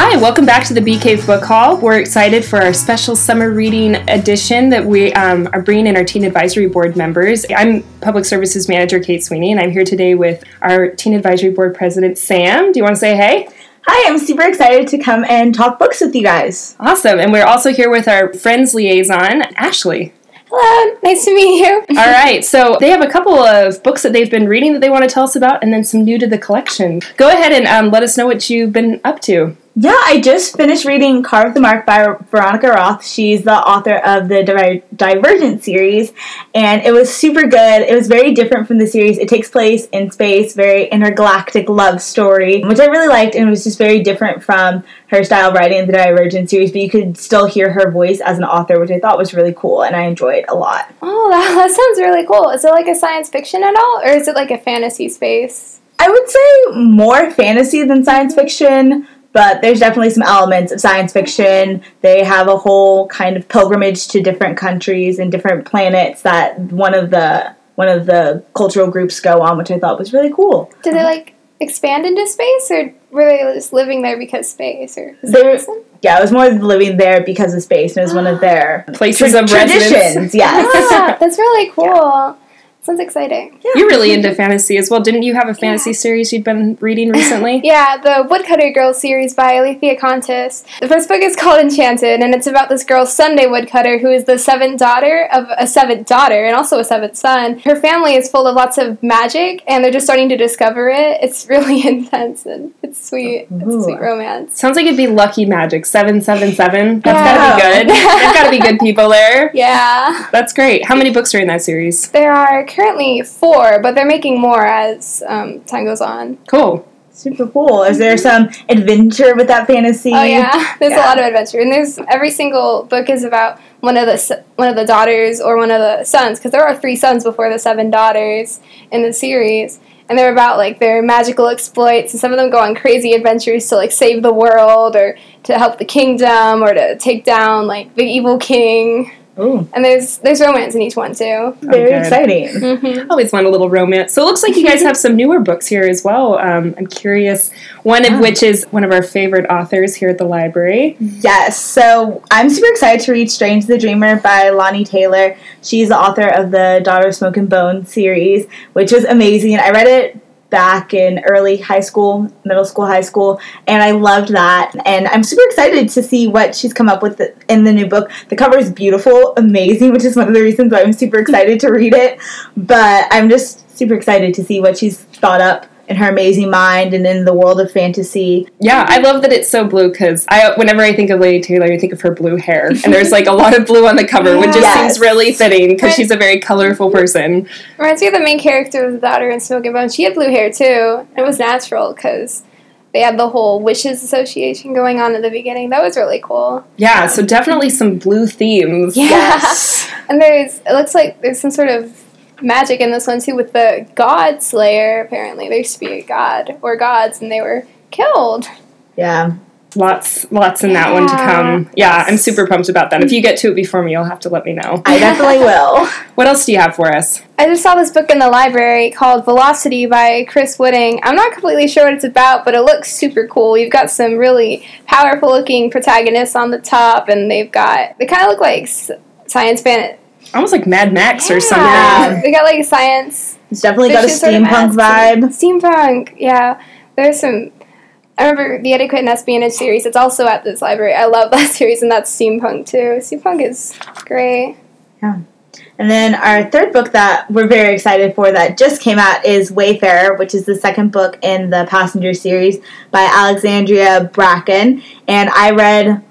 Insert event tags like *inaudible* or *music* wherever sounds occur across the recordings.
Hi, welcome back to the Bee Cave Book Haul. We're excited for our special summer reading edition that we um, are bringing in our Teen Advisory Board members. I'm Public Services Manager Cate Sweeney, and I'm here today with our Teen Advisory Board President Sam. Do you want to say hey? Hi, I'm super excited to come and talk books with you guys. Awesome. And we're also here with our Friends Liaison, Ashley. Hello, nice to meet you. *laughs* All right, so they have a couple of books that they've been reading that they want to tell us about, and then some new to the collection. Go ahead and um, let us know what you've been up to. Yeah, I just finished reading Carve the Mark by Veronica Roth. She's the author of the Diver- Divergent series, and it was super good. It was very different from the series. It takes place in space, very intergalactic love story, which I really liked, and it was just very different from her style of writing the Divergent series, but you could still hear her voice as an author, which I thought was really cool, and I enjoyed a lot. Oh, *laughs* that, that sounds really cool. Is it like a science fiction at all, or is it like a fantasy space? I would say more fantasy than science fiction but there's definitely some elements of science fiction. They have a whole kind of pilgrimage to different countries and different planets that one of the one of the cultural groups go on, which I thought was really cool. Did they like expand into space, or were they just living there because space? Or they yeah, it was more living there because of space, and it was one of their *gasps* places tra- of traditions. Residence. Yes, yeah, *laughs* that's really cool. Yeah. Sounds exciting. Yeah. You're really into fantasy as well. Didn't you have a fantasy yeah. series you'd been reading recently? *laughs* yeah, the Woodcutter Girls series by Alethea Kontis. The first book is called Enchanted, and it's about this girl, Sunday Woodcutter, who is the seventh daughter of a seventh daughter and also a seventh son. Her family is full of lots of magic, and they're just starting to discover it. It's *laughs* really intense and it's sweet. Ooh. It's a sweet romance. Sounds like it'd be Lucky Magic seven seven seven. That's yeah. gotta be good. *laughs* There's gotta be good people there. Yeah. That's great. How many books are in that series? There are currently four, but they're making more as um, time goes on. Cool. Super cool. Is there some adventure with that fantasy? Oh yeah, *laughs* there's yeah. a lot of adventure, and there's every single book is about one of the one of the daughters or one of the sons, because there are three sons before the seven daughters in the series, and they're about like their magical exploits, and some of them go on crazy adventures to like save the world or to help the kingdom or to take down like the evil king. Ooh. And there's there's romance in each one too. Very exciting. Mm-hmm. Always want a little romance. So it looks like you guys *laughs* have some newer books here as well. Um, I'm curious. One of which is one of our favorite authors here at the library. Yes. So I'm super excited to read Strange the Dreamer by Laini Taylor. She's the author of the Daughter of Smoke and Bone series, which was amazing. I read it back in early high school, middle school, high school, and I loved that. And I'm super excited to see what she's come up with in the new book. The cover is beautiful, amazing, which is one of the reasons why I'm super excited to read it. But I'm just super excited to see what she's thought up in her amazing mind and in the world of fantasy. Yeah, I love that it's so blue because I, whenever I think of Laini Taylor, I think of her blue hair, *laughs* and there's like a lot of blue on the cover, which just yes. seems really fitting because she's a very colorful person. Reminds me of the main character of the daughter in Smoke and Bone. She had blue hair too. It was natural because they had the whole wishes association going on at the beginning. That was really cool. Yeah, so definitely some blue themes. Yeah. Yes. *laughs* and there's it looks like there's some sort of magic in this one too with the God Slayer. Apparently, there used to be a god or gods, and they were killed. Yeah. Lots, lots in that yeah. one to come. Yeah, I'm super pumped about that. If you get to it before me, you'll have to let me know. I definitely *laughs* will. What else do you have for us? I just saw this book in the library called Velocity by Chris Wooding. I'm not completely sure what it's about, but it looks super cool. You've got some really powerful looking protagonists on the top, and they've got, they kind of look like science fan almost like Mad Max yeah. or something. We got like science. It's definitely got a steampunk vibe. Steampunk, yeah. There's some. I remember the Etiquette and Espionage series. It's also at this library. I love that *laughs* series, and that's steampunk too. Steampunk is great. Yeah. And then our third book that we're very excited for that just came out is Wayfarer, which is the second book in the Passenger series by Alexandria Bracken. And I read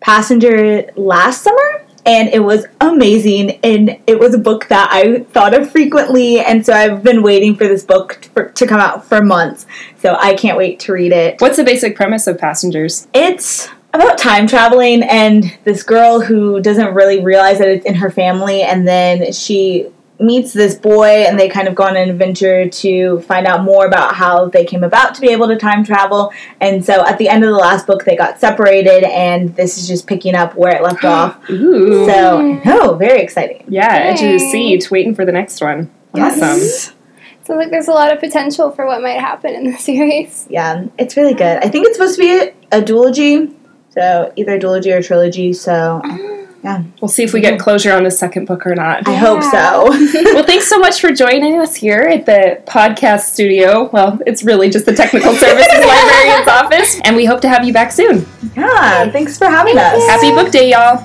Passenger last summer and it was amazing and it was a book that i thought of frequently and so i've been waiting for this book for, to come out for months so i can't wait to read it. What's the basic premise of passengers? It's about time traveling and this girl who doesn't really realize that it's in her family and then she meets this boy and they kind of go on an adventure to find out more about how they came about to be able to time travel. And so at the end of the last book, they got separated, and this is just picking up where it left *gasps* off. Ooh. So, no, very exciting. Yeah, edge of the seat, waiting for the next one. Yes. Awesome. So like there's a lot of potential for what might happen in the *laughs* series. Yeah, it's really good. I think it's supposed to be a duology, so either duology or trilogy. So ah. Yeah, We'll see if we get closure on the second book or not. I hope so. *laughs* *laughs* well, thanks so much for joining us here at the podcast studio. Well, it's really just the Technical Services *laughs* Librarian's office, and we hope to have you back soon. yeah, thanks for having us. Happy book day, y'all.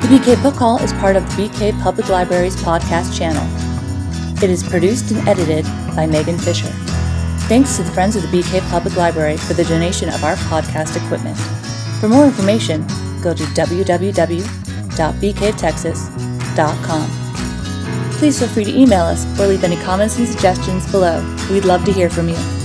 The Bee Cave Book Haul is part of the Bee Cave Public Library's podcast channel. It is produced and edited by Megan Fisher. Thanks to the Friends of the BK Public Library for the donation of our podcast equipment. For more information, go to www.bktexas.com. Please feel free to email us or leave any comments and suggestions below. We'd love to hear from you.